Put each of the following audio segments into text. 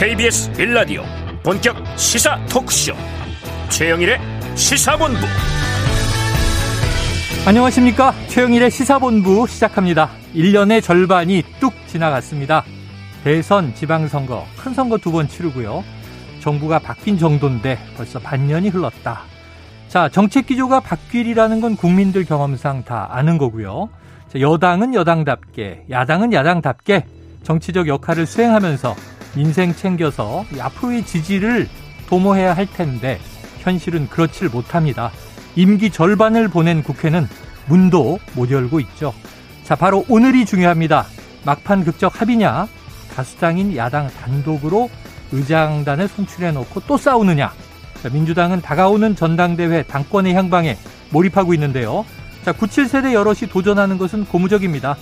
KBS 빌라디오 본격 시사 토크쇼. 최영일의 시사본부. 안녕하십니까? 최영일의 시사본부 시작합니다. 1년의 절반이 뚝 지나갔습니다. 대선 지방선거 큰 선거 두 번 치르고요. 정부가 바뀐 정도인데 벌써 반년이 흘렀다. 자 정책 기조가 바뀌리라는 건 국민들 경험상 다 아는 거고요. 여당은 여당답게 야당은 야당답게 정치적 역할을 수행하면서 민생 챙겨서 앞으로의 지지를 도모해야 할 텐데 현실은 그렇지를 못합니다. 임기 절반을 보낸 국회는 문도 못 열고 있죠. 자, 바로 오늘이 중요합니다. 막판 극적 합의냐? 다수당인 야당 단독으로 의장단을 송출해 놓고 또 싸우느냐? 자, 민주당은 다가오는 전당대회 당권의 향방에 몰입하고 있는데요. 자, 97세대 여럿이 도전하는 것은 고무적입니다.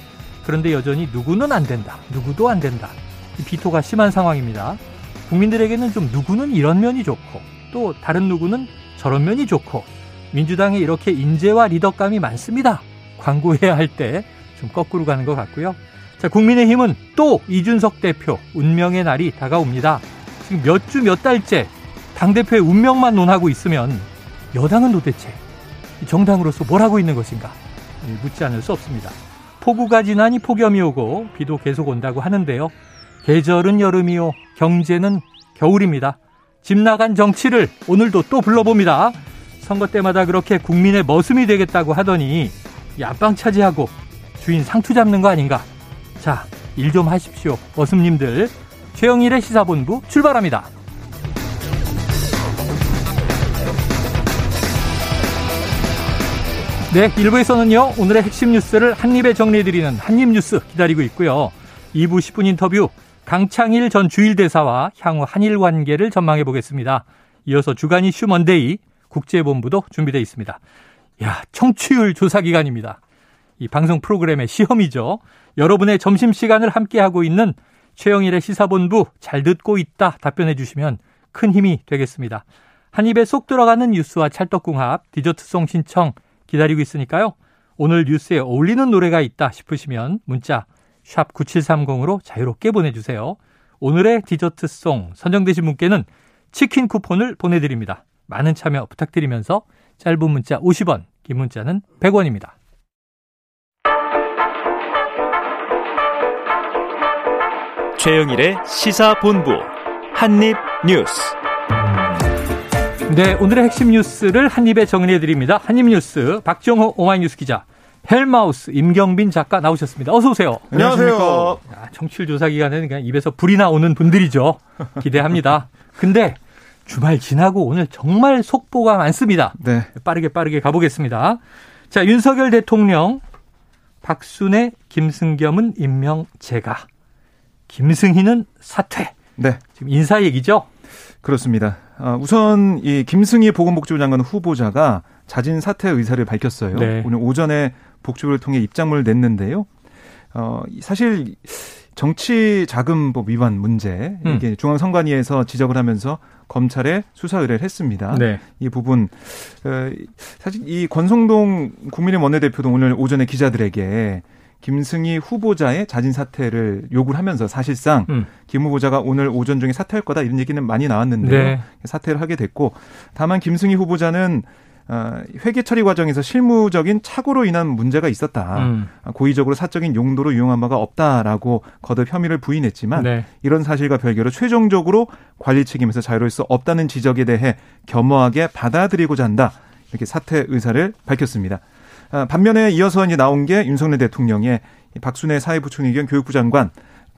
그런데 여전히 누구는 안 된다. 누구도 안 된다. 비토가 심한 상황입니다. 국민들에게는 좀 누구는 이런 면이 좋고 또 다른 누구는 저런 면이 좋고 민주당에 이렇게 인재와 리더감이 많습니다. 광고해야 할 때 좀 거꾸로 가는 것 같고요. 자, 국민의힘은 또 이준석 대표 운명의 날이 다가옵니다. 지금 몇 주 몇 달째 당대표의 운명만 논하고 있으면 여당은 도대체 정당으로서 뭘 하고 있는 것인가 묻지 않을 수 없습니다. 폭우가 지나니 폭염이 오고 비도 계속 온다고 하는데요. 계절은 여름이요. 경제는 겨울입니다. 집 나간 정치를 오늘도 또 불러봅니다. 선거 때마다 그렇게 국민의 머슴이 되겠다고 하더니 앞방 차지하고 주인 상투 잡는 거 아닌가? 자, 일 좀 하십시오. 머슴님들. 최영일의 시사본부 출발합니다. 네, 1부에서는요, 오늘의 핵심 뉴스를 한입에 정리해드리는 한입뉴스 기다리고 있고요. 2부 10분 인터뷰, 강창일 전 주일대사와 향후 한일 관계를 전망해 보겠습니다. 이어서 주간 이슈 먼데이 국제본부도 준비되어 있습니다. 야, 청취율 조사 기간입니다. 이 방송 프로그램의 시험이죠. 여러분의 점심 시간을 함께 하고 있는 최영일의 시사본부 잘 듣고 있다 답변해 주시면 큰 힘이 되겠습니다. 한 입에 쏙 들어가는 뉴스와 찰떡궁합, 디저트송 신청 기다리고 있으니까요. 오늘 뉴스에 어울리는 노래가 있다 싶으시면 문자 샵 9730으로 자유롭게 보내주세요. 오늘의 디저트송 선정되신 분께는 치킨 쿠폰을 보내드립니다. 많은 참여 부탁드리면서 짧은 문자 50원, 긴 문자는 100원입니다. 최영일의 시사본부 한입뉴스 네, 오늘의 핵심 뉴스를 한입에 정리해드립니다. 한입뉴스 박정호 오마이뉴스 기자 헬마우스 임경빈 작가 나오셨습니다. 어서 오세요. 안녕하세요. 야, 청취율 조사 기간에는 그냥 입에서 불이 나오는 분들이죠. 기대합니다. 근데 주말 지나고 오늘 정말 속보가 많습니다. 네. 빠르게 빠르게 가보겠습니다. 자, 윤석열 대통령 박순애, 김승겸은 임명 제가. 김승희는 사퇴. 네. 지금 인사 얘기죠? 그렇습니다. 아, 우선 이 김승희 보건복지부 장관 후보자가 자진 사퇴 의사를 밝혔어요. 네. 오늘 오전에 복지부를 통해 입장문을 냈는데요. 어, 사실 정치 자금법 위반 문제 음. 이게 중앙선관위에서 지적을 하면서 검찰에 수사 의뢰를 했습니다. 네. 이 부분 어, 사실 이 권성동 국민의 원내대표도 오늘 오전에 기자들에게 김승희 후보자의 자진 사퇴를 요구를 하면서 사실상 음. 김 후보자가 오늘 오전 중에 사퇴할 거다 이런 얘기는 많이 나왔는데요. 네. 사퇴를 하게 됐고 다만 김승희 후보자는 어, 회계 처리 과정에서 실무적인 착오로 인한 문제가 있었다. 음. 고의적으로 사적인 용도로 이용한 바가 없다라고 거듭 혐의를 부인했지만 네. 이런 사실과 별개로 최종적으로 관리 책임에서 자유로울 수 없다는 지적에 대해 겸허하게 받아들이고자 한다. 이렇게 사퇴 의사를 밝혔습니다. 아, 반면에 이어서 이제 나온 게 윤석열 대통령의 박순애 사회부총리 겸 교육부 장관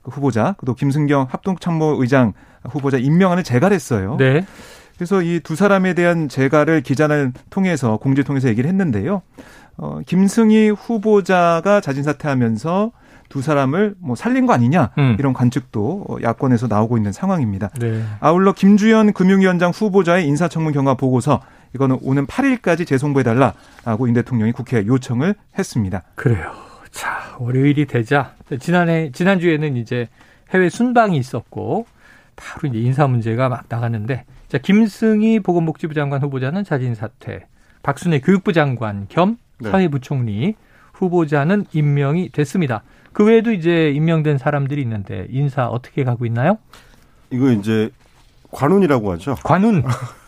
후보자, 또 김승경 합동참모의장 후보자 임명안을 재갈했어요. 네. 그래서 이 두 사람에 대한 재가를 기자를 통해서 공지 통해서 얘기를 했는데요. 어, 김승희 후보자가 자진 사퇴하면서 두 사람을 뭐 살린 거 아니냐 음. 이런 관측도 어, 야권에서 나오고 있는 상황입니다. 네. 아울러 김주현 금융위원장 후보자의 인사청문 경과 보고서 이거는 오는 8일까지 재송부해달라고 윤 대통령이 국회에 요청을 했습니다. 그래요. 자, 월요일이 되자 지난해 지난 주에는 이제 해외 순방이 있었고 바로 이제 인사 문제가 막 나갔는데 자, 김승희 보건복지부 장관 후보자는 자진 사퇴. 박순애 교육부 장관 겸 네. 사회부총리 후보자는 임명이 됐습니다. 그 외에도 이제 임명된 사람들이 있는데 인사 어떻게 가고 있나요? 이거 이제 관운이라고 하죠. 관운.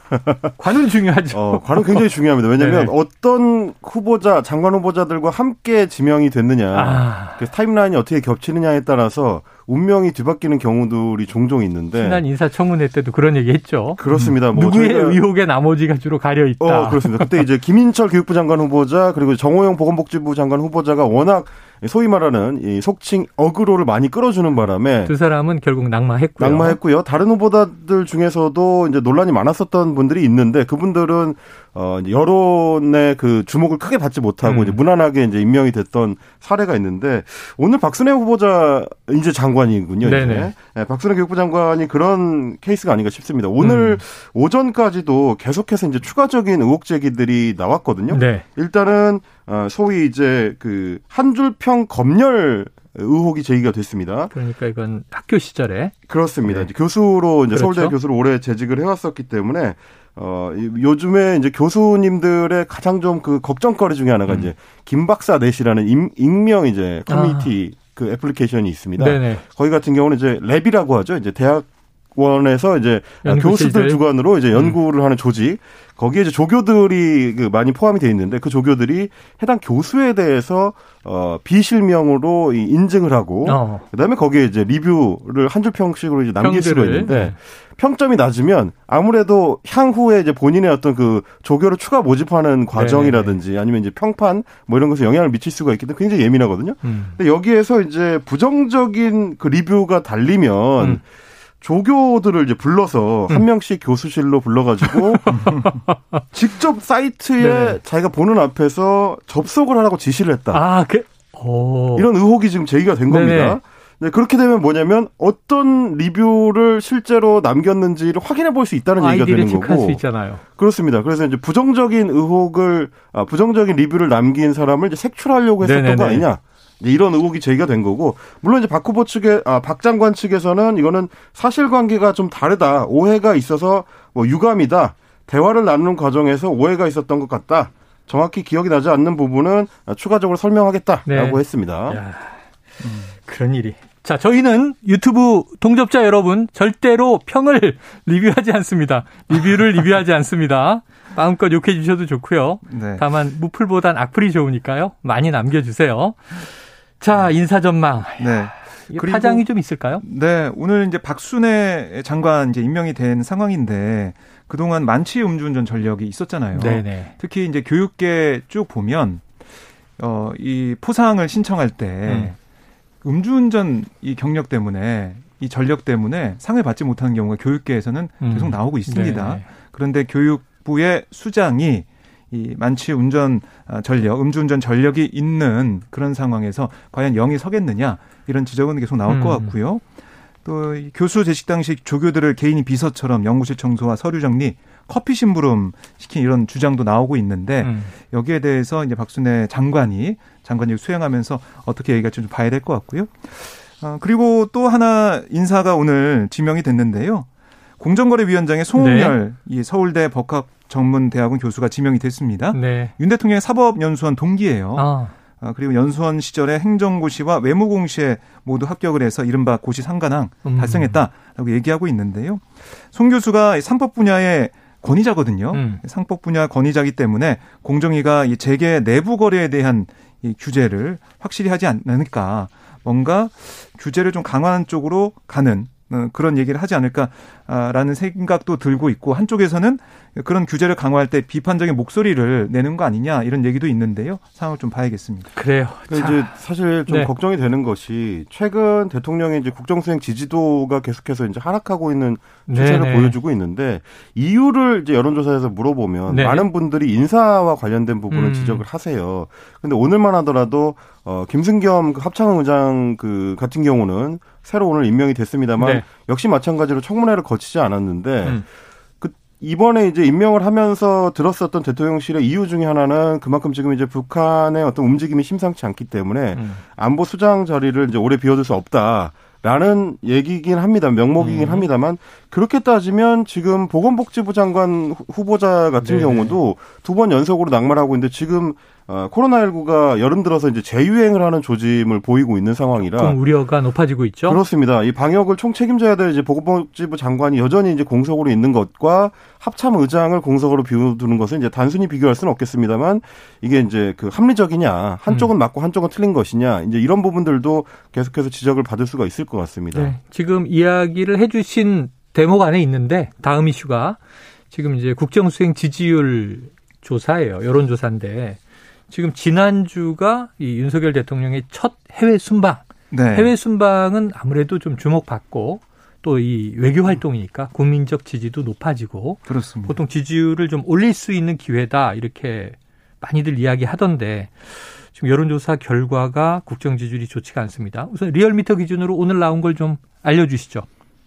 관운 중요하죠. 어, 관운 굉장히 중요합니다. 왜냐하면 어떤 후보자, 장관 후보자들과 함께 지명이 됐느냐, 아. 그 타임라인이 어떻게 겹치느냐에 따라서 운명이 뒤바뀌는 경우들이 종종 있는데 지난 인사청문회 때도 그런 얘기했죠. 그렇습니다. 뭐 누구의 의혹에 나머지가 주로 가려 있다. 어, 그렇습니다. 그때 이제 김인철 교육부 장관 후보자 그리고 정호영 보건복지부 장관 후보자가 워낙 소위 말하는 이 속칭 어그로를 많이 끌어주는 바람에 두 사람은 결국 낙마했고요. 낙마했고요. 다른 후보자들 중에서도 이제 논란이 많았었던 분들이 있는데 그분들은 어 여론의 그 주목을 크게 받지 못하고 음. 이제 무난하게 이제 임명이 됐던 사례가 있는데 오늘 박순애 후보자 이제 장관이군요. 네네. 네, 박순애 교육부 장관이 그런 케이스가 아닌가 싶습니다. 오늘 음. 오전까지도 계속해서 이제 추가적인 의혹 제기들이 나왔거든요. 네. 일단은 어 소위 이제 그 한 줄평 검열 의혹이 제기가 됐습니다. 그러니까 이건 학교 시절에 그렇습니다. 네. 이제 교수로 이제 그렇죠? 서울대 교수로 오래 재직을 해왔었기 때문에 어, 요즘에 이제 교수님들의 가장 좀 그 걱정거리 중에 하나가 음. 이제 김박사 넷이라는 임, 익명 이제 커뮤니티 아. 그 애플리케이션이 있습니다. 네네. 거기 같은 경우는 이제 lab이라고 하죠. 이제 대학 원에서 이제 교수들 주관으로 이제 연구를 음. 하는 조직 거기에 이제 조교들이 그 많이 포함이 돼 있는데 그 조교들이 해당 교수에 대해서 어 비실명으로 인증을 하고 어. 그다음에 거기에 이제 리뷰를 한 줄 평씩으로 이제 남길 수가 있는데 네. 평점이 낮으면 아무래도 향후에 이제 본인의 어떤 그 조교를 추가 모집하는 과정이라든지 네. 아니면 이제 평판 뭐 이런 것에 영향을 미칠 수가 있기 때문에 굉장히 예민하거든요. 음. 근데 여기에서 이제 부정적인 그 리뷰가 달리면 음. 조교들을 이제 불러서 한 음. 명씩 교수실로 불러가지고 직접 사이트에 네. 자기가 보는 앞에서 접속을 하라고 지시를 했다. 아, 그, 오. 이런 의혹이 지금 제기가 된 겁니다. 네, 그렇게 되면 뭐냐면 어떤 리뷰를 실제로 남겼는지를 확인해 볼 수 있다는 얘기가 되는 거고. 수 있잖아요. 그렇습니다. 그래서 이제 부정적인 의혹을 아, 부정적인 리뷰를 남긴 사람을 이제 색출하려고 했었던 네네네. 거 아니냐. 이런 의혹이 제기가 된 거고 물론 이제 박 후보 측에 아, 박 장관 측에서는 이거는 사실관계가 좀 다르다 오해가 있어서 뭐 유감이다 대화를 나누는 과정에서 오해가 있었던 것 같다 정확히 기억이 나지 않는 부분은 추가적으로 설명하겠다라고 네. 했습니다. 야, 음, 그런 일이. 자, 저희는 유튜브 동접자 여러분 절대로 평을 리뷰하지 않습니다. 리뷰를 리뷰하지 않습니다. 마음껏 욕해 주셔도 좋고요. 네. 다만 무풀보단 악플이 좋으니까요. 많이 남겨 주세요. 자, 인사 전망. 네. 파장이 좀 있을까요? 네, 오늘 이제 박순애 장관 이제 임명이 된 상황인데 그동안 만취 음주운전 전력이 있었잖아요. 네네. 특히 이제 교육계 쭉 보면 어, 이 포상을 신청할 때 음. 주운전이 경력 때문에 이 전력 때문에 상을 받지 못하는 경우가 교육계에서는 음. 계속 나오고 있습니다. 네네. 그런데 교육부의 수장이 이 만취 운전 아, 전력, 음주운전 전력이 있는 그런 상황에서 과연 영이 서겠느냐 이런 지적은 계속 나올 음. 것 같고요. 또 교수 재직 당시 조교들을 개인이 비서처럼 연구실 청소와 서류 정리, 커피 심부름 시킨 이런 주장도 나오고 있는데 음. 여기에 대해서 이제 박순애 장관이 장관이 수행하면서 어떻게 얘기가 좀 봐야 될 것 같고요. 어, 그리고 또 하나 인사가 오늘 지명이 됐는데요. 공정거래위원장의 송홍열 네. 이 서울대 법학 전문대학원 교수가 지명이 됐습니다. 네. 윤 대통령의 사법연수원 동기예요. 아. 아. 그리고 연수원 시절에 행정고시와 외무공시에 모두 합격을 해서 이른바 고시 상관왕 음. 달성했다라고 얘기하고 있는데요. 송 교수가 상법 분야의 권위자거든요. 음. 상법 분야 권위자기 때문에 공정위가 이 재계 내부 거래에 대한 이 규제를 확실히 하지 않을까. 뭔가 규제를 좀 강화하는 쪽으로 가는 어, 그런 얘기를 하지 않을까라는 생각도 들고 있고 한쪽에서는 그런 규제를 강화할 때 비판적인 목소리를 내는 거 아니냐 이런 얘기도 있는데요. 상황을 좀 봐야겠습니다. 그래요. 이제 사실 좀 네. 걱정이 되는 것이 최근 대통령의 이제 국정 수행 지지도가 계속해서 이제 하락하고 있는 추세를 네네. 보여주고 있는데 이유를 이제 여론조사에서 물어보면 네. 많은 분들이 인사와 관련된 부분을 음. 지적을 하세요. 근데 오늘만 하더라도 어 김승겸 그 합창 의장 그 같은 경우는 새로 오늘 임명이 됐습니다만 네. 역시 마찬가지로 청문회를 거치지 않았는데 음. 이번에 이제 임명을 하면서 들었었던 대통령실의 이유 중에 하나는 그만큼 지금 이제 북한의 어떤 움직임이 심상치 않기 때문에 음. 안보 수장 자리를 이제 오래 비워둘 수 없다. 라는 얘기긴 합니다. 명목이긴 음. 합니다만 그렇게 따지면 지금 보건복지부 장관 후보자 같은 네네. 경우도 두 번 연속으로 낙마하고 있는데 지금 어, 코로나19가 여름 들어서 이제 재유행을 하는 조짐을 보이고 있는 상황이라 좀 우려가 높아지고 있죠. 그렇습니다. 이 방역을 총 책임져야 될 이제 보건복지부 장관이 여전히 이제 공석으로 있는 것과 합참 의장을 공석으로 비워두는 것은 이제 단순히 비교할 수는 없겠습니다만 이게 이제 그 합리적이냐 한쪽은 음. 맞고 한쪽은 틀린 것이냐 이제 이런 부분들도 계속해서 지적을 받을 수가 있을 것 같습니다. 네, 지금 이야기를 해주신 대목 안에 있는데 다음 이슈가 지금 이제 국정수행 지지율 조사예요. 여론조사인데 지금 지난주가 이 윤석열 대통령의 첫 해외 순방. 네. 해외 순방은 아무래도 좀 주목받고 또 이 외교 활동이니까 국민적 지지도 높아지고 그렇습니다. 보통 지지율을 좀 올릴 수 있는 기회다 이렇게 많이들 이야기하던데 지금 여론조사 결과가 국정 지지율이 좋지가 않습니다. 우선 리얼미터 기준으로 오늘 나온 걸 좀 알려주시죠.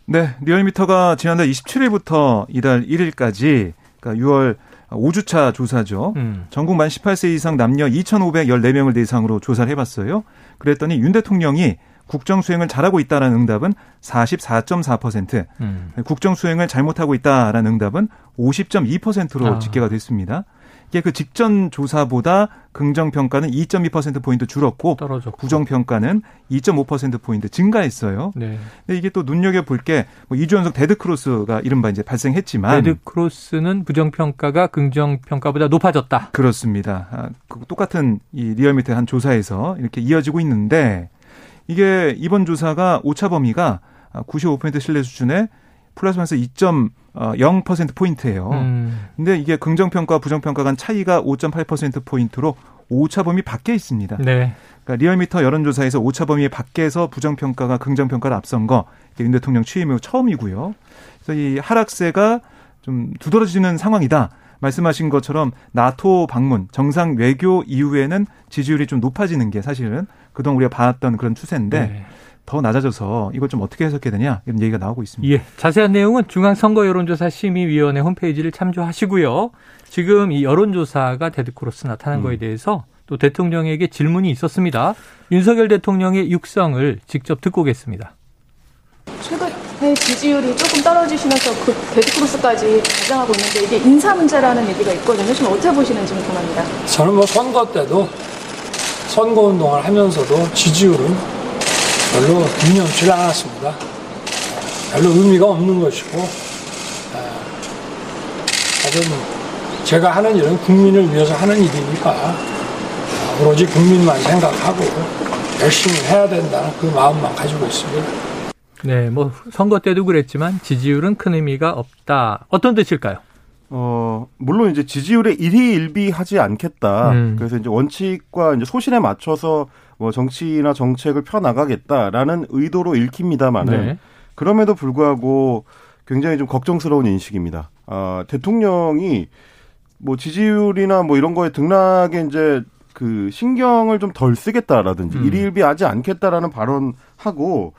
네, 리얼미터가 지난달 27일부터 이달 1일까지 그러니까 6월 5주차 조사죠. 음. 전국 만 18세 이상 남녀 2,514명을 대상으로 조사를 해봤어요. 그랬더니 윤 대통령이 국정 수행을 잘하고 있다라는 응답은 44.4%, 음. 국정 수행을 잘못하고 있다라는 응답은 50.2%로 아. 집계가 됐습니다. 이게 그 직전 조사보다 긍정 평가는 2.2% 포인트 줄었고 떨어졌고. 부정 평가는 2.5% 포인트 증가했어요. 네. 근데 이게 또 눈여겨 볼게 뭐 2주 연속 데드 크로스가 이른바 이제 발생했지만 데드 크로스는 부정 평가가 긍정 평가보다 높아졌다. 그렇습니다. 아, 그 똑같은 이 리얼미터 한 조사에서 이렇게 이어지고 있는데 이게 이번 조사가 오차 범위가 95% 신뢰 수준의 플러스 마이너스 2.0% 포인트예요. 음. 근데 이게 긍정 평가 부정 평가 간 차이가 5.8% 포인트로 오차 범위 밖에 있습니다. 네. 그러니까 리얼미터 여론조사에서 오차 범위 밖에서 부정 평가가 긍정 평가를 앞선 거 윤 대통령 취임 후 처음이고요. 그래서 이 하락세가 좀 두드러지는 상황이다. 말씀하신 것처럼 나토 방문, 정상 외교 이후에는 지지율이 좀 높아지는 게 사실은 그동안 우리가 봐왔던 그런 추세인데 네. 더 낮아져서 이걸 좀 어떻게 해석해야 되냐 이런 얘기가 나오고 있습니다. 예. 자세한 내용은 중앙선거 여론조사 심의위원회 홈페이지를 참조하시고요. 지금 이 여론조사가 데드크로스 나타난 음. 거에 대해서 또 대통령에게 질문이 있었습니다. 윤석열 대통령의 육성을 직접 듣고 오겠습니다. 최근에 지지율이 조금 떨어지시면서 그 데드크로스까지 가장하고 있는데 이게 인사 문제라는 얘기가 있거든요. 좀 어떻게 보시는지 궁금합니다. 저는 뭐 선거 때도 선거 운동을 하면서도 지지율은 별로 유념치 않았습니다. 별로 의미가 없는 것이고, 하여튼 제가 하는 일은 국민을 위해서 하는 일이니까 오로지 국민만 생각하고 열심히 해야 된다는 그 마음만 가지고 있습니다. 네, 뭐 선거 때도 그랬지만 지지율은 큰 의미가 없다. 어떤 뜻일까요? 어, 물론 이제 지지율에 일희일비하지 않겠다. 음. 그래서 이제 원칙과 이제 소신에 맞춰서 뭐 정치나 정책을 펴 나가겠다라는 의도로 읽힙니다만은 네. 그럼에도 불구하고 굉장히 좀 걱정스러운 인식입니다. 아, 대통령이 뭐 지지율이나 뭐 이런 거에 등락에 이제 그 신경을 좀 덜 쓰겠다라든지 음. 일희일비하지 않겠다라는 발언하고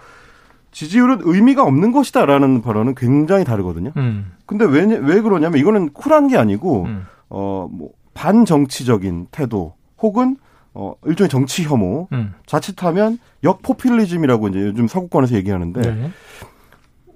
지지율은 의미가 없는 것이다라는 발언은 굉장히 다르거든요. 음. 근데 왜, 왜 그러냐면 이거는 쿨한 게 아니고, 음. 어, 뭐, 반정치적인 태도 혹은 어, 일종의 정치 혐오, 음. 자칫하면 역포퓰리즘이라고 이제 요즘 서구권에서 얘기하는데, 네.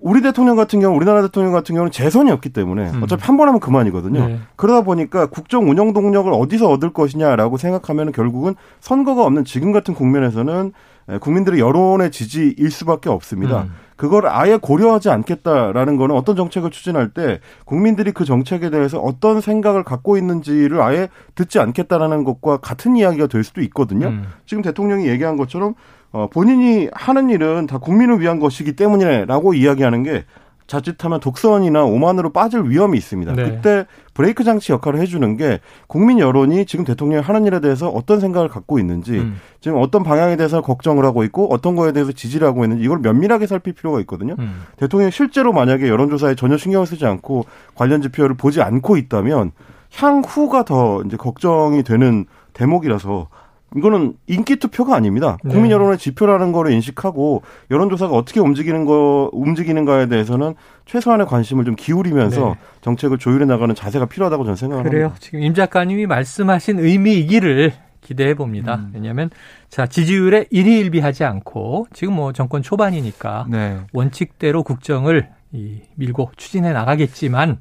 우리 대통령 같은 경우, 우리나라 대통령 같은 경우는 재선이 없기 때문에 음. 어차피 한 번 하면 그만이거든요. 네. 그러다 보니까 국정 운영 동력을 어디서 얻을 것이냐라고 생각하면 결국은 선거가 없는 지금 같은 국면에서는 국민들의 여론의 지지일 수밖에 없습니다. 음. 그걸 아예 고려하지 않겠다라는 거는 어떤 정책을 추진할 때 국민들이 그 정책에 대해서 어떤 생각을 갖고 있는지를 아예 듣지 않겠다라는 것과 같은 이야기가 될 수도 있거든요. 음. 지금 대통령이 얘기한 것처럼 어, 본인이 하는 일은 다 국민을 위한 것이기 때문이라고 이야기하는 게 자칫하면 독선이나 오만으로 빠질 위험이 있습니다. 네. 그때 브레이크 장치 역할을 해주는 게 국민 여론이 지금 대통령이 하는 일에 대해서 어떤 생각을 갖고 있는지 음. 지금 어떤 방향에 대해서 걱정을 하고 있고 어떤 거에 대해서 지지를 하고 있는지 이걸 면밀하게 살필 필요가 있거든요. 음. 대통령이 실제로 만약에 여론조사에 전혀 신경을 쓰지 않고 관련 지표를 보지 않고 있다면 향후가 더 이제 걱정이 되는 대목이라서 이거는 인기 투표가 아닙니다. 네. 국민 여론의 지표라는 거를 인식하고 여론조사가 어떻게 움직이는 거 움직이는가에 대해서는 최소한의 관심을 좀 기울이면서 네. 정책을 조율해 나가는 자세가 필요하다고 저는 생각합니다. 그래요. 지금 임 작가님이 말씀하신 의미이기를 기대해 봅니다. 음. 왜냐하면 자 지지율에 일희일비하지 않고 지금 뭐 정권 초반이니까 네. 원칙대로 국정을 이 밀고 추진해 나가겠지만 음.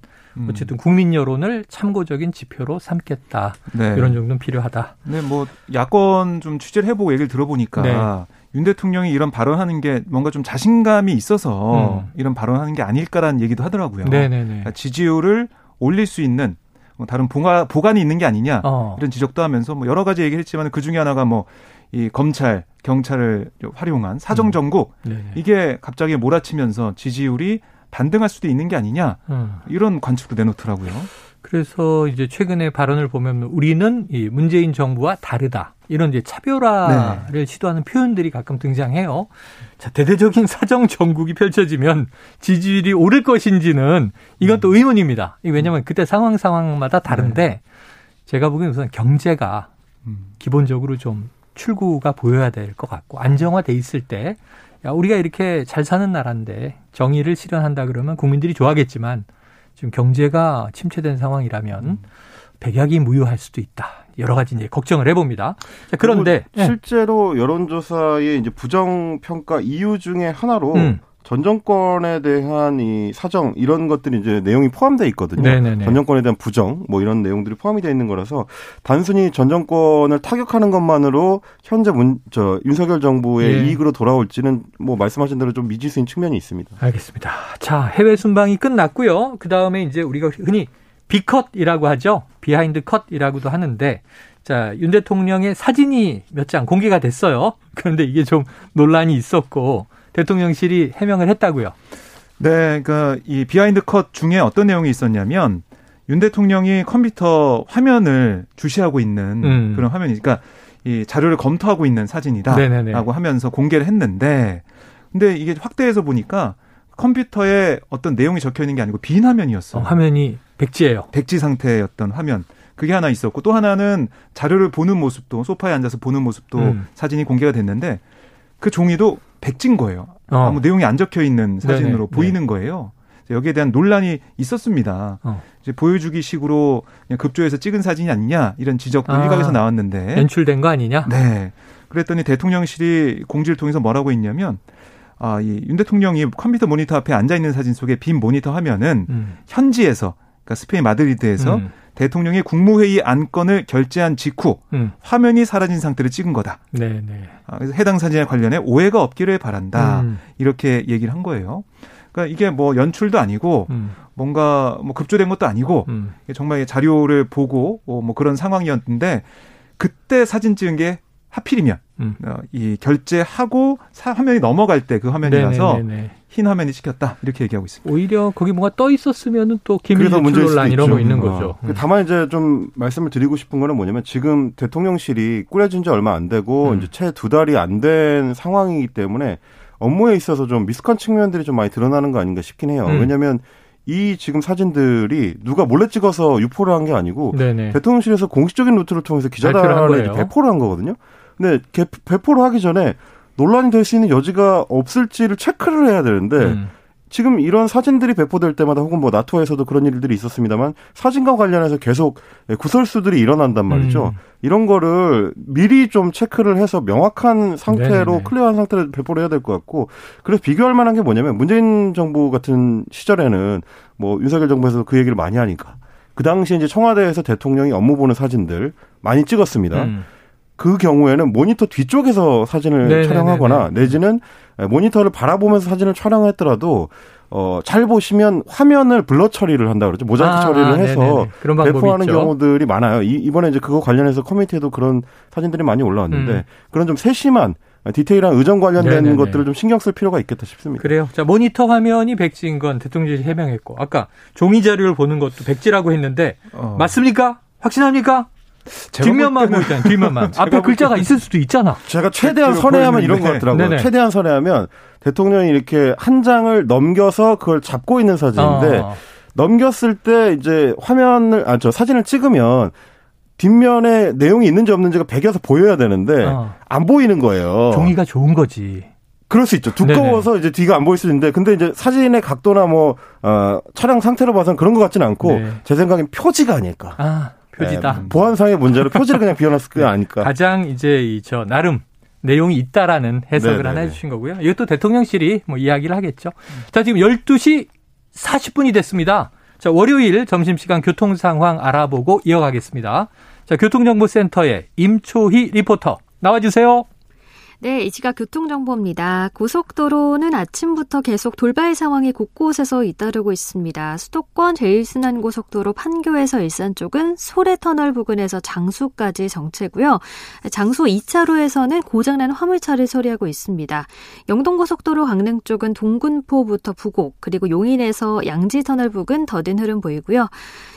어쨌든 국민 여론을 참고적인 지표로 삼겠다. 네. 이런 정도는 필요하다. 네, 뭐 야권 좀 취재를 해보고 얘기를 들어보니까 네. 윤 대통령이 이런 발언하는 게 뭔가 좀 자신감이 있어서 음. 이런 발언하는 게 아닐까라는 얘기도 하더라고요. 네네네. 그러니까 지지율을 올릴 수 있는 뭐 다른 보가, 보관이 있는 게 아니냐 어. 이런 지적도 하면서 뭐 여러 가지 얘기를 했지만 그 중에 하나가 뭐 이 검찰 경찰을 활용한 사정 정국 음. 이게 갑자기 몰아치면서 지지율이 반등할 수도 있는 게 아니냐 음. 이런 관측도 내놓더라고요. 그래서 이제 최근에 발언을 보면 우리는 이 문재인 정부와 다르다. 이런 이제 차별화를 네. 시도하는 표현들이 가끔 등장해요. 자, 대대적인 사정 정국이 펼쳐지면 지지율이 오를 것인지는 이건 또 음. 의문입니다. 왜냐하면 그때 상황 상황마다 다른데 네. 제가 보기에는 우선 경제가 음. 기본적으로 좀 출구가 보여야 될 것 같고 안정화돼 있을 때 야, 우리가 이렇게 잘 사는 나라인데 정의를 실현한다 그러면 국민들이 좋아하겠지만 지금 경제가 침체된 상황이라면 백약이 무효할 수도 있다. 여러 가지 이제 걱정을 해봅니다. 자, 그런데 실제로 여론조사의 이제 부정 평가 이유 중에 하나로 음. 전 정권에 대한 이 사정 이런 것들이 이제 내용이 포함되어 있거든요. 네네네. 전 정권에 대한 부정 뭐 이런 내용들이 포함이 되어 있는 거라서 단순히 전 정권을 타격하는 것만으로 현재 문, 저 윤석열 정부의 예. 이익으로 돌아올지는 뭐 말씀하신 대로 좀 미지수인 측면이 있습니다. 알겠습니다. 자 해외 순방이 끝났고요. 그 다음에 이제 우리가 흔히 B컷이라고 하죠. behind 컷이라고도 하는데 자, 윤 대통령의 사진이 몇 장 공개가 됐어요. 그런데 이게 좀 논란이 있었고 대통령실이 해명을 했다고요. 네, 그러니까 이 behind 컷 중에 어떤 내용이 있었냐면 윤 대통령이 컴퓨터 화면을 주시하고 있는 음. 그런 화면이 그러니까 이 자료를 검토하고 있는 사진이다라고 하면서 공개를 했는데 근데 이게 확대해서 보니까 컴퓨터에 어떤 내용이 적혀 있는 게 아니고 빈 화면이었어요. 어, 화면이 백지예요. 백지 상태였던 화면. 그게 하나 있었고 또 하나는 자료를 보는 모습도 소파에 앉아서 보는 모습도 음. 사진이 공개가 됐는데 그 종이도 백진 거예요. 어. 아무 내용이 안 적혀 있는 사진으로 네네. 보이는 네. 거예요. 여기에 대한 논란이 있었습니다. 어. 이제 보여주기 식으로 그냥 급조해서 찍은 사진이 아니냐 이런 지적도 아, 일각에서 나왔는데 연출된 거 아니냐? 네. 그랬더니 대통령실이 공지를 통해서 뭐라고 했냐면 아, 이 윤 대통령이 컴퓨터 모니터 앞에 앉아 있는 사진 속에 빈 모니터 화면은 음. 현지에서 그러니까 스페인 마드리드에서 음. 대통령이 국무회의 안건을 결재한 직후 음. 화면이 사라진 상태를 찍은 거다. 네, 네. 아, 그래서 해당 사진에 관련해 오해가 없기를 바란다. 음. 이렇게 얘기를 한 거예요. 그러니까 이게 뭐 연출도 아니고 음. 뭔가 뭐 급조된 것도 아니고 음. 정말 자료를 보고 뭐 그런 상황이었는데 그때 사진 찍은 게 하필이면 음. 어, 이 결재하고 사, 화면이 넘어갈 때 그 화면이라서 네네네네. 흰 화면이 찍혔다 이렇게 얘기하고 있습니다. 오히려 거기 뭔가 떠 있었으면은 또 기밀 유출 논란 이런 거 있는 어. 거죠. 음. 다만 이제 좀 말씀을 드리고 싶은 거는 뭐냐면 지금 대통령실이 꾸려진 지 얼마 안 되고 음. 이제 채 두 달이 안 된 상황이기 때문에 업무에 있어서 좀 미숙한 측면들이 좀 많이 드러나는 거 아닌가 싶긴 해요. 음. 왜냐하면 이 지금 사진들이 누가 몰래 찍어서 유포를 한 게 아니고 네네. 대통령실에서 공식적인 루트를 통해서 기자단에 배포를 한 거거든요. 근데 배포를 하기 전에 논란이 될 수 있는 여지가 없을지를 체크를 해야 되는데 음. 지금 이런 사진들이 배포될 때마다 혹은 뭐 나토에서도 그런 일들이 있었습니다만 사진과 관련해서 계속 구설수들이 일어난단 말이죠. 음. 이런 거를 미리 좀 체크를 해서 명확한 상태로 네네. 클리어한 상태로 배포를 해야 될 것 같고 그래서 비교할 만한 게 뭐냐면 문재인 정부 같은 시절에는 뭐 윤석열 정부에서 그 얘기를 많이 하니까 그 당시에 이제 청와대에서 대통령이 업무 보는 사진들 많이 찍었습니다. 음. 그 경우에는 모니터 뒤쪽에서 사진을 네네네네. 촬영하거나 내지는 모니터를 바라보면서 사진을 촬영했더라도 어, 잘 보시면 화면을 blur 처리를 한다 그러죠. 모자이크 아, 처리를 해서 배포하는 있죠. 경우들이 많아요. 이, 이번에 이제 그거 관련해서 커뮤니티에도 그런 사진들이 많이 올라왔는데 음. 그런 좀 세심한 디테일한 의전 관련된 네네네. 것들을 좀 신경 쓸 필요가 있겠다 싶습니다. 그래요. 자, 모니터 화면이 백지인 건 대통령이 해명했고 아까 종이 자료를 보는 것도 백지라고 했는데 어. 맞습니까? 확신합니까? 뒷면만 보이잖아요. 뒷면만. 앞에 글자가 있을 수도 있잖아. 제가 최대한 선회하면 이런 거 같더라고요. 네네. 최대한 선회하면 대통령이 이렇게 한 장을 넘겨서 그걸 잡고 있는 사진인데 어. 넘겼을 때 이제 화면을 아 저 사진을 찍으면 뒷면에 내용이 있는지 없는지가 배겨서 보여야 되는데 어. 안 보이는 거예요. 종이가 좋은 거지. 그럴 수 있죠. 두꺼워서 네네. 이제 뒤가 안 보일 수 있는데, 근데 이제 사진의 각도나 뭐, 어, 촬영 상태로 봐서는 그런 것 같지는 않고, 네. 제 생각엔 표지가 아닐까. 아. 표지다. 네, 보안상의 문제로 표지를 그냥 비워놨을 게 아닐까. 가장 이제 이 저 나름 내용이 있다라는 해석을 네네네. 하나 해주신 거고요. 이것도 대통령실이 뭐 이야기를 하겠죠. 자, 지금 12시 40분이 됐습니다. 자, 월요일 점심시간 교통 상황 알아보고 이어가겠습니다. 자, 교통정보센터의 임초희 리포터 나와주세요. 네, 이 시각 교통정보입니다. 고속도로는 아침부터 계속 돌발 상황이 곳곳에서 잇따르고 있습니다. 수도권 제일순환고속도로 판교에서 일산 쪽은 소래터널 부근에서 장수까지 정체고요. 장수 2차로에서는 고장난 화물차를 처리하고 있습니다. 영동고속도로 강릉 쪽은 동군포부터 부곡, 그리고 용인에서 양지터널 부근 더딘 흐름 보이고요.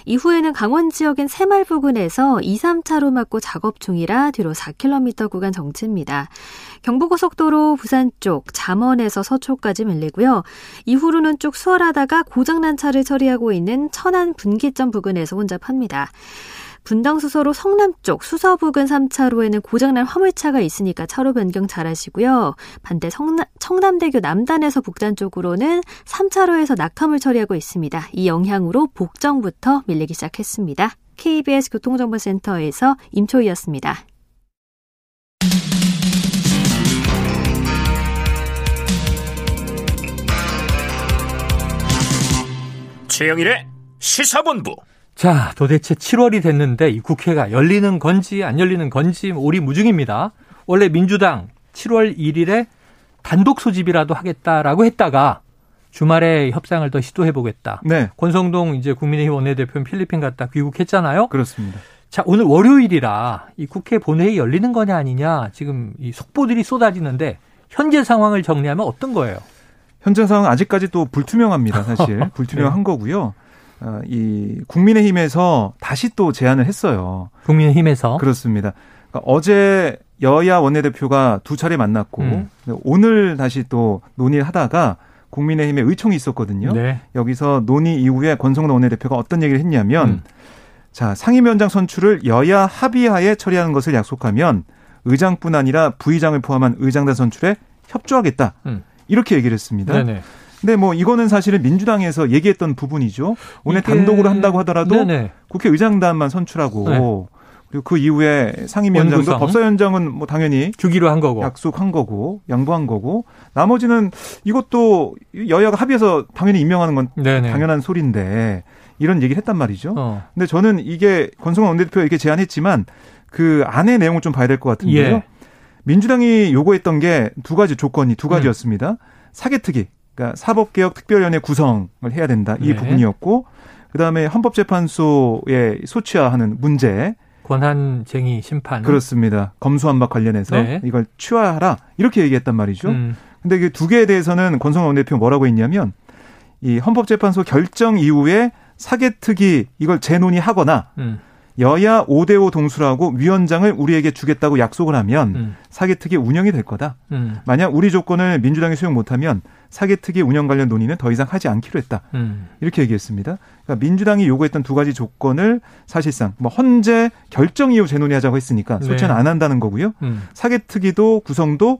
이후에는 강원 지역엔 새말 부근에서 2, 3차로 막고 작업 중이라 뒤로 4km 구간 정체입니다. 경부고속도로 부산 쪽 잠원에서 서초까지 밀리고요. 이후로는 쭉 수월하다가 고장난 차를 처리하고 있는 천안 분기점 부근에서 혼잡합니다. 분당 수서로 성남 쪽 수서 부근 3차로에는 고장난 화물차가 있으니까 차로 변경 잘 하시고요. 반대 성남, 청남대교 남단에서 북단 쪽으로는 3차로에서 낙하물 처리하고 있습니다. 이 영향으로 복정부터 밀리기 시작했습니다. KBS 교통정보센터에서 임초희였습니다. 최영일의 시사본부. 자, 도대체 7월이 됐는데 이 국회가 열리는 건지 안 열리는 건지 오리무중입니다. 원래 민주당 7월 1일에 단독 소집이라도 하겠다라고 했다가 주말에 협상을 더 시도해 보겠다. 네. 권성동 이제 국민의힘 원내대표는 필리핀 갔다 귀국했잖아요. 그렇습니다. 자, 오늘 월요일이라 이 국회 본회의 열리는 거냐 아니냐 지금 이 속보들이 쏟아지는데 현재 상황을 정리하면 어떤 거예요? 현재 상황 아직까지 또 불투명합니다. 사실 불투명한 네. 거고요. 어, 이 국민의힘에서 다시 또 제안을 했어요. 국민의힘에서 그렇습니다. 그러니까 어제 여야 원내대표가 두 차례 만났고 음. 오늘 다시 또 논의를 하다가 국민의힘에 의총이 있었거든요. 네. 여기서 논의 이후에 권성동 원내대표가 어떤 얘기를 했냐면 음. 자 상임위원장 선출을 여야 합의하에 처리하는 것을 약속하면 의장뿐 아니라 부의장을 포함한 의장단 선출에 협조하겠다. 음. 이렇게 얘기를 했습니다. 네네. 근데 뭐 이거는 사실은 민주당에서 얘기했던 부분이죠. 오늘 이게- 단독으로 한다고 하더라도 네네. 국회의장단만 선출하고 네. 그리고 그 이후에 상임위원장도 원구성. 법사위원장은 뭐 당연히 주기로 한 거고. 약속한 거고 양보한 거고 나머지는 이것도 여야가 합의해서 당연히 임명하는 건 네네. 당연한 소리인데 이런 얘기를 했단 말이죠. 어. 근데 저는 이게 권성원 원내대표 이렇게 제안했지만 그 안의 내용을 좀 봐야 될 것 같은데요. 예. 민주당이 요구했던 게 두 가지 조건이 두 가지였습니다. 음. 사개특위, 그러니까 사법개혁 특별위원회 구성을 해야 된다 이 네. 부분이었고 그다음에 헌법재판소에 소취하하는 문제 권한쟁의 심판. 그렇습니다. 검수완박 관련해서 네. 이걸 취하하라 이렇게 얘기했단 말이죠. 음. 근데 그 두 개에 대해서는 권성원 원내대표 뭐라고 했냐면 이 헌법재판소 결정 이후에 사개특위 이걸 재논의하거나 음. 여야 5대5 동수라고 위원장을 우리에게 주겠다고 약속을 하면 음. 사개특위 운영이 될 거다. 음. 만약 우리 조건을 민주당이 수용 못하면 사개특위 운영 관련 논의는 더 이상 하지 않기로 했다. 음. 이렇게 얘기했습니다. 그러니까 민주당이 요구했던 두 가지 조건을 사실상 뭐 헌재 결정 이후 재논의하자고 했으니까 소체는 네. 안 한다는 거고요. 음. 사개특위도 구성도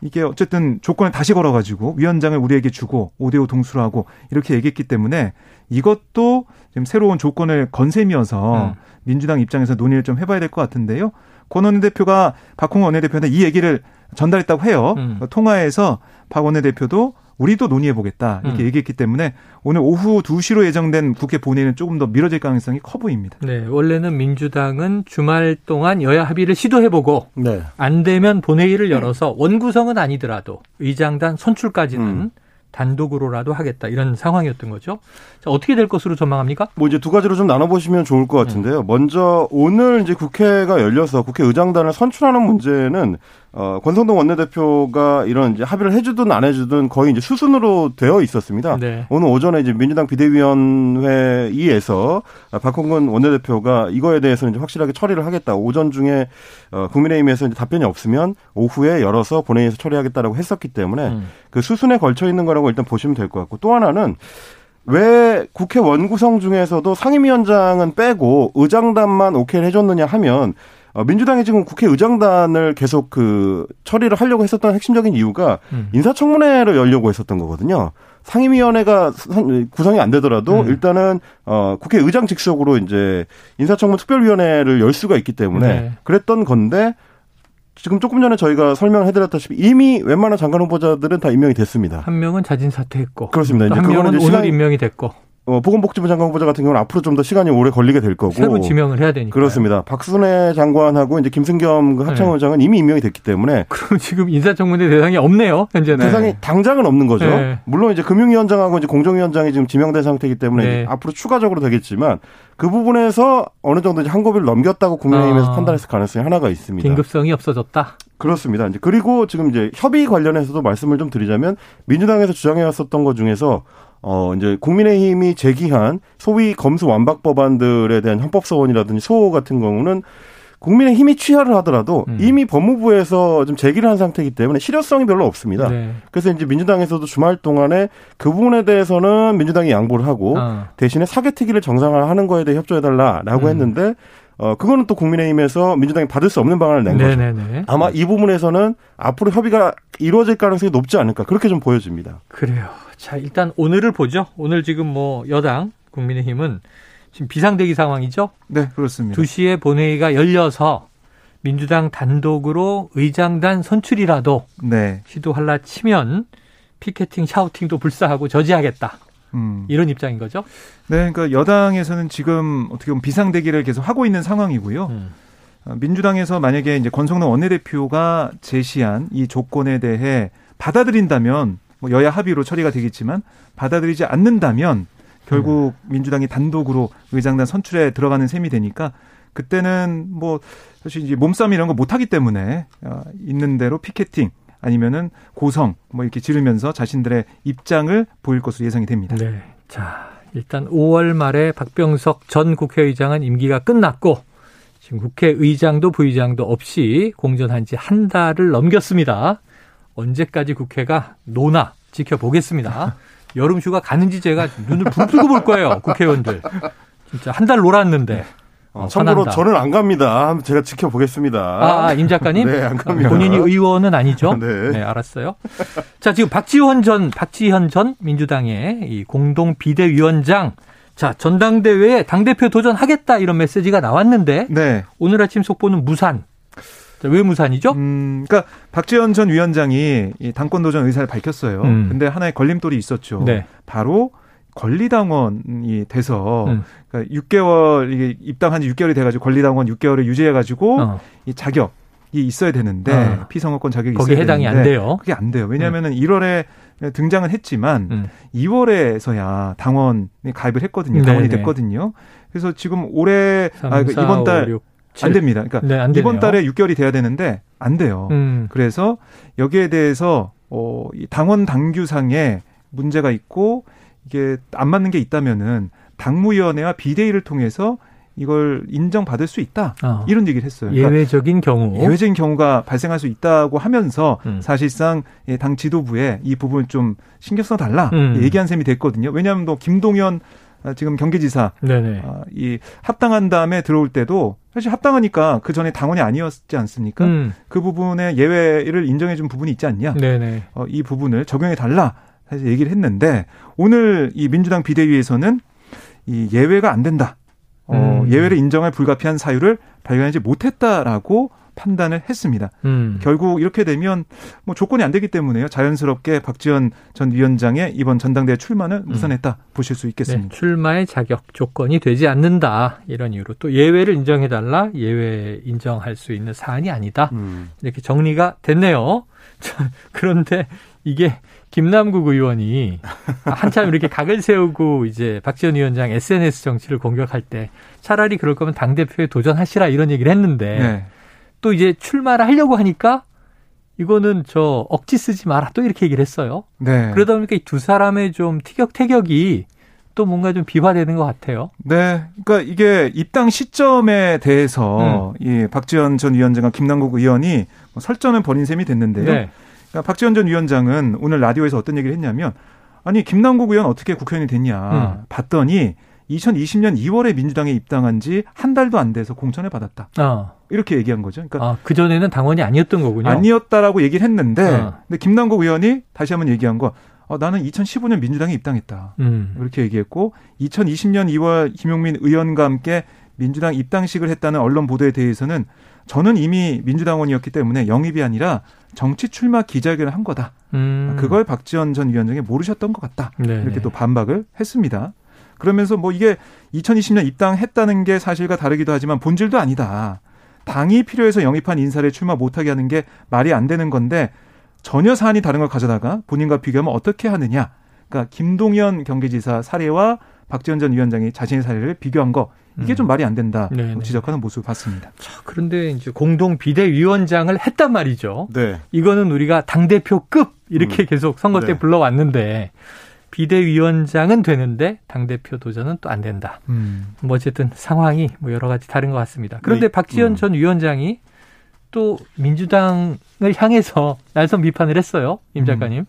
이게 어쨌든 조건을 다시 걸어가지고 위원장을 우리에게 주고 5대5 동수로 하고 이렇게 얘기했기 때문에 이것도 지금 새로운 조건을 건 셈이어서 음. 민주당 입장에서 논의를 좀 해봐야 될 것 같은데요. 권 원내 대표가 박홍원 원내대표한테 이 얘기를 전달했다고 해요. 음. 통화에서 박 원내대표도 우리도 논의해 보겠다 이렇게 음. 얘기했기 때문에 오늘 오후 2시로 예정된 국회 본회의는 조금 더 미뤄질 가능성이 커 보입니다. 네, 원래는 민주당은 주말 동안 여야 합의를 시도해 보고 네. 안 되면 본회의를 열어서 원구성은 아니더라도 의장단 선출까지는 음. 단독으로라도 하겠다 이런 상황이었던 거죠. 자, 어떻게 될 것으로 전망합니까? 뭐 이제 두 가지로 좀 나눠보시면 좋을 것 같은데요. 먼저 오늘 이제 국회가 열려서 국회 의장단을 선출하는 문제는 어, 권성동 원내대표가 이런 이제 합의를 해주든 안 해주든 거의 이제 수순으로 되어 있었습니다. 네. 오늘 오전에 이제 민주당 비대위원회의에서 박홍근 원내대표가 이거에 대해서 이제 확실하게 처리를 하겠다. 오전 중에 어, 국민의힘에서 이제 답변이 없으면 오후에 열어서 본회의에서 처리하겠다라고 했었기 때문에 음. 그 수순에 걸쳐 있는 거라고 일단 보시면 될 것 같고 또 하나는 왜 국회 원구성 중에서도 상임위원장은 빼고 의장단만 오케이를 해줬느냐 하면 어, 민주당이 지금 국회 의장단을 계속 그 처리를 하려고 했었던 핵심적인 이유가 음. 인사청문회를 열려고 했었던 거거든요. 상임위원회가 선- 구성이 안 되더라도 음. 일단은 어 국회 의장 직속으로 이제 인사청문 특별위원회를 열 수가 있기 때문에 네. 그랬던 건데 지금 조금 전에 저희가 설명을 해드렸다시피 이미 웬만한 장관 후보자들은 다 임명이 됐습니다. 한 명은 자진 사퇴했고 그렇습니다. 또 이제 한 그거는 명은 이제 오늘 시간이- 임명이 됐고 어, 보건복지부 장관 후보자 같은 경우는 앞으로 좀 더 시간이 오래 걸리게 될 거고. 새로 지명을 해야 되니까. 그렇습니다. 박순애 장관하고 이제 김승겸 그 합창원장은 네. 이미 임명이 됐기 때문에. 그럼 지금 인사청문회 대상이 없네요, 현재는. 대상이 당장은 없는 거죠. 네. 물론 이제 금융위원장하고 이제 공정위원장이 지금 지명된 상태이기 때문에 네. 앞으로 추가적으로 되겠지만 그 부분에서 어느 정도 이제 한 고비를 넘겼다고 국민의힘에서 아. 판단했을 가능성이 하나가 있습니다. 긴급성이 없어졌다. 그렇습니다. 이제 그리고 지금 이제 협의 관련해서도 말씀을 좀 드리자면 민주당에서 주장해 왔었던 것 중에서 어, 이제 국민의힘이 제기한 소위 검수 완박 법안들에 대한 헌법 소원이라든지 소호 같은 경우는 국민의힘이 취하를 하더라도 음. 이미 법무부에서 좀 제기를 한 상태이기 때문에 실효성이 별로 없습니다. 네. 그래서 이제 민주당에서도 주말 동안에 그 부분에 대해서는 민주당이 양보를 하고 어. 대신에 사개특위를 정상화하는 거에 대해 협조해달라라고 음. 했는데 어, 그거는 또 국민의힘에서 민주당이 받을 수 없는 방안을 낸 네네네. 거죠. 아마 이 부분에서는 앞으로 협의가 이루어질 가능성이 높지 않을까 그렇게 좀 보여집니다. 그래요. 자, 일단 오늘을 보죠. 오늘 지금 뭐 여당 국민의힘은 지금 비상대기 상황이죠? 네, 그렇습니다. 2시에 본회의가 열려서 민주당 단독으로 의장단 선출이라도 네. 시도할라 치면 피켓팅, 샤우팅도 불사하고 저지하겠다. 음. 이런 입장인 거죠? 네, 그러니까 여당에서는 지금 어떻게 보면 비상대기를 계속 하고 있는 상황이고요. 음. 어, 민주당에서 만약에 이제 권성동 원내대표가 제시한 이 조건에 대해 받아들인다면 뭐 여야 합의로 처리가 되겠지만 받아들이지 않는다면 결국 음. 민주당이 단독으로 의장단 선출에 들어가는 셈이 되니까 그때는 뭐 사실 이제 몸싸움 이런 거 못하기 때문에 어, 있는 대로 피켓팅 아니면은 고성 뭐 이렇게 지르면서 자신들의 입장을 보일 것으로 예상이 됩니다. 네. 자, 일단 5월 말에 박병석 전 국회의장은 임기가 끝났고 지금 국회의장도 부의장도 없이 공전한 지 한 달을 넘겼습니다. 언제까지 국회가 노나 지켜보겠습니다. 여름 휴가 가는지 제가 눈을 부릅뜨고 볼 거예요, 국회의원들. 진짜 한 달 놀았는데. 어, 참고로 저는 안 갑니다. 제가 지켜보겠습니다. 아, 아, 임 작가님? 네, 안 갑니다. 본인이 의원은 아니죠? 네. 네, 알았어요. 자, 지금 박지원 전, 박지현 전 민주당의 이 공동 비대위원장. 자, 전당대회에 당대표 도전하겠다 이런 메시지가 나왔는데. 네. 오늘 아침 속보는 무산. 자, 왜 무산이죠? 음, 그러니까 박지원 전 위원장이 이 당권 도전 의사를 밝혔어요. 음. 근데 하나의 걸림돌이 있었죠. 네. 바로 권리당원이 돼서 음. 그러니까 6개월 이게 입당한 지 6개월이 돼가지고 권리당원 6개월을 유지해가지고 어. 이 자격 이 있어야 되는데 어. 피선거권 자격이 거기 있어야 해당이 되는데 안 돼요. 그게 안 돼요. 왜냐하면은 음. 1월에 등장은 했지만 음. 2월에서야 당원이 가입을 했거든요. 당원이 네네. 됐거든요. 그래서 지금 올해 3, 아, 4, 그 이번 달 5, 6, 안 됩니다. 그러니까 네, 안 이번 달에 6개월이 돼야 되는데 안 돼요. 음. 그래서 여기에 대해서 어, 이 당원 당규상에 문제가 있고 이게 안 맞는 게 있다면은 당무위원회와 비대위를 통해서 이걸 인정받을 수 있다. 어. 이런 얘기를 했어요. 그러니까 예외적인 경우. 예외적인 경우가 발생할 수 있다고 하면서 음. 사실상 당 지도부에 이 부분을 좀 신경 써 달라 음. 얘기한 셈이 됐거든요. 왜냐하면 또 김동연 아, 지금 경기지사 네네. 아, 이 합당한 다음에 들어올 때도 사실 합당하니까 그 전에 당원이 아니었지 않습니까? 음. 그 부분에 예외를 인정해 준 부분이 있지 않냐? 네네. 어, 이 부분을 적용해 달라 사실 얘기를 했는데 오늘 이 민주당 비대위에서는 이 예외가 안 된다. 어, 음. 예외를 인정할 불가피한 사유를 발견하지 못했다라고 판단을 했습니다. 음. 결국 이렇게 되면 뭐 조건이 안 되기 때문에요. 자연스럽게 박지원 전 위원장의 이번 전당대회 출마는 음. 무산했다 음. 보실 수 있겠습니다. 네, 출마의 자격 조건이 되지 않는다 이런 이유로 또 예외를 인정해달라 예외 인정할 수 있는 사안이 아니다 음. 이렇게 정리가 됐네요. 그런데 이게 김남국 의원이 한참 이렇게 각을 세우고 이제 박지원 위원장 SNS 정치를 공격할 때 차라리 그럴 거면 당 대표에 도전하시라 이런 얘기를 했는데 네. 또 이제 출마를 하려고 하니까 이거는 저 억지 쓰지 마라 또 이렇게 얘기를 했어요. 네. 그러다 보니까 이 두 사람의 좀 티격태격이 또 뭔가 좀 비화되는 것 같아요. 네. 그러니까 이게 입당 시점에 대해서 음. 이 박지원 전 위원장과 김남국 의원이 뭐 설전을 벌인 셈이 됐는데요. 네. 박지원 전 위원장은 오늘 라디오에서 어떤 얘기를 했냐면 아니 김남국 의원 어떻게 국회의원이 됐냐 음. 봤더니 2020년 2월에 민주당에 입당한 지 한 달도 안 돼서 공천을 받았다. 어. 이렇게 얘기한 거죠. 그러니까 아, 그 전에는 당원이 아니었던 거군요. 아니었다라고 얘기를 했는데, 어. 근데 김남국 의원이 다시 한번 얘기한 거, 어, 나는 2015년 민주당에 입당했다. 음. 이렇게 얘기했고, 2020년 2월 김용민 의원과 함께 민주당 입당식을 했다는 언론 보도에 대해서는 저는 이미 민주당원이었기 때문에 영입이 아니라 정치 출마 기자회견을 한 거다. 음. 그걸 박지원 전 위원장이 모르셨던 것 같다. 네네. 이렇게 또 반박을 했습니다. 그러면서 뭐 이게 2020년 입당했다는 게 사실과 다르기도 하지만 본질도 아니다. 당이 필요해서 영입한 인사를 출마 못하게 하는 게 말이 안 되는 건데 전혀 사안이 다른 걸 가져다가 본인과 비교하면 어떻게 하느냐. 그러니까 김동연 경기지사 사례와 박지원 전 위원장이 자신의 사례를 비교한 거 이게 좀 음. 말이 안 된다 네네. 네. 지적하는 모습을 봤습니다. 자, 그런데 이제 공동 비대위원장을 했단 말이죠. 네. 이거는 우리가 당 대표급 이렇게 음. 계속 선거 때 네. 불러왔는데 비대위원장은 되는데 당 대표 도전은 또 안 된다. 음. 뭐 어쨌든 상황이 뭐 여러 가지 다른 것 같습니다. 그런데 네. 박지원 음. 전 위원장이 또 민주당을 향해서 날선 비판을 했어요. 임 음. 작가님. 음.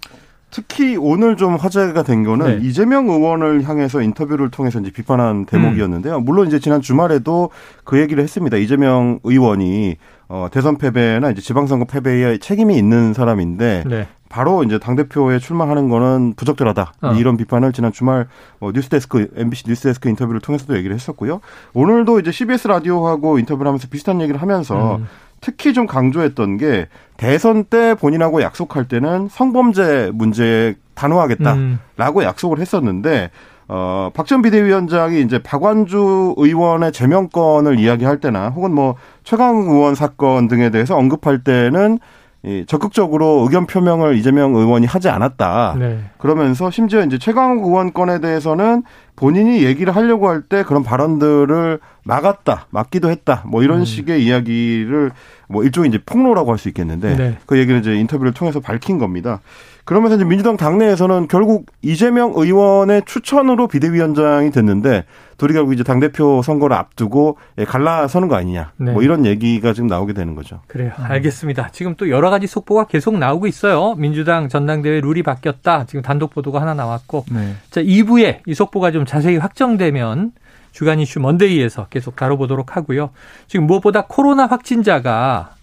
특히 오늘 좀 화제가 된 거는 네. 이재명 의원을 향해서 인터뷰를 통해서 이제 비판한 대목이었는데요. 음. 물론 이제 지난 주말에도 그 얘기를 했습니다. 이재명 의원이 어 대선 패배나 이제 지방선거 패배에 책임이 있는 사람인데 네. 바로 이제 당 대표에 출마하는 거는 부적절하다 어. 이런 비판을 지난 주말 뭐 뉴스데스크 MBC 뉴스데스크 인터뷰를 통해서도 얘기를 했었고요. 오늘도 이제 CBS 라디오하고 인터뷰를 하면서 비슷한 얘기를 하면서 음. 특히 좀 강조했던 게 대선 때 본인하고 약속할 때는 성범죄 문제 단호하겠다라고 음. 약속을 했었는데 어, 박전 비대위원장이 이제 박완주 의원의 제명권을 이야기할 때나 혹은 뭐 최강 의원 사건 등에 대해서 언급할 때는 이 적극적으로 의견 표명을 이재명 의원이 하지 않았다. 네. 그러면서 심지어 이제 최강 의원 건에 대해서는 본인이 얘기를 하려고 할 때 그런 발언들을 막았다, 막기도 했다. 뭐 이런 음. 식의 이야기를 뭐 일종의 이제 폭로라고 할 수 있겠는데 네. 그 얘기를 이제 인터뷰를 통해서 밝힌 겁니다. 그러면서 이제 민주당 당내에서는 결국 이재명 의원의 추천으로 비대위원장이 됐는데 둘이 결국 이제 당대표 선거를 앞두고 예, 갈라서는 거 아니냐. 네. 뭐 이런 얘기가 지금 나오게 되는 거죠. 그래요. 알겠습니다. 지금 또 여러 가지 속보가 계속 나오고 있어요. 민주당 전당대회 룰이 바뀌었다. 지금 단독 보도가 하나 나왔고. 네. 자, 2부에 이 속보가 좀 자세히 확정되면 주간 이슈 먼데이에서 계속 다뤄보도록 하고요. 지금 무엇보다 코로나 확진자가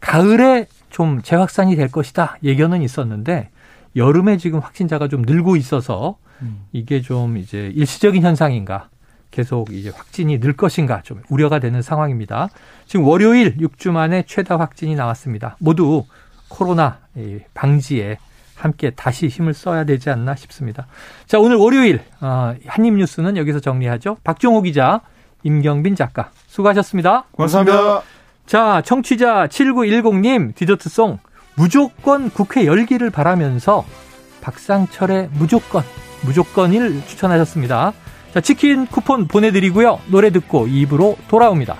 가을에 좀 재확산이 될 것이다 예견은 있었는데 여름에 지금 확진자가 좀 늘고 있어서 음. 이게 좀 이제 일시적인 현상인가 계속 이제 확진이 늘 것인가 좀 우려가 되는 상황입니다. 지금 월요일 6주 만에 최다 확진이 나왔습니다. 모두 코로나 방지에 함께 다시 힘을 써야 되지 않나 싶습니다. 자, 오늘 월요일 어, 한입 뉴스는 여기서 정리하죠. 박종호 기자, 임경빈 작가 수고하셨습니다. 감사합니다. 자, 청취자 7910님 디저트송 무조건 국회 열기를 바라면서 박상철의 무조건, 무조건을 추천하셨습니다. 자, 치킨 쿠폰 보내드리고요. 노래 듣고 입으로 돌아옵니다.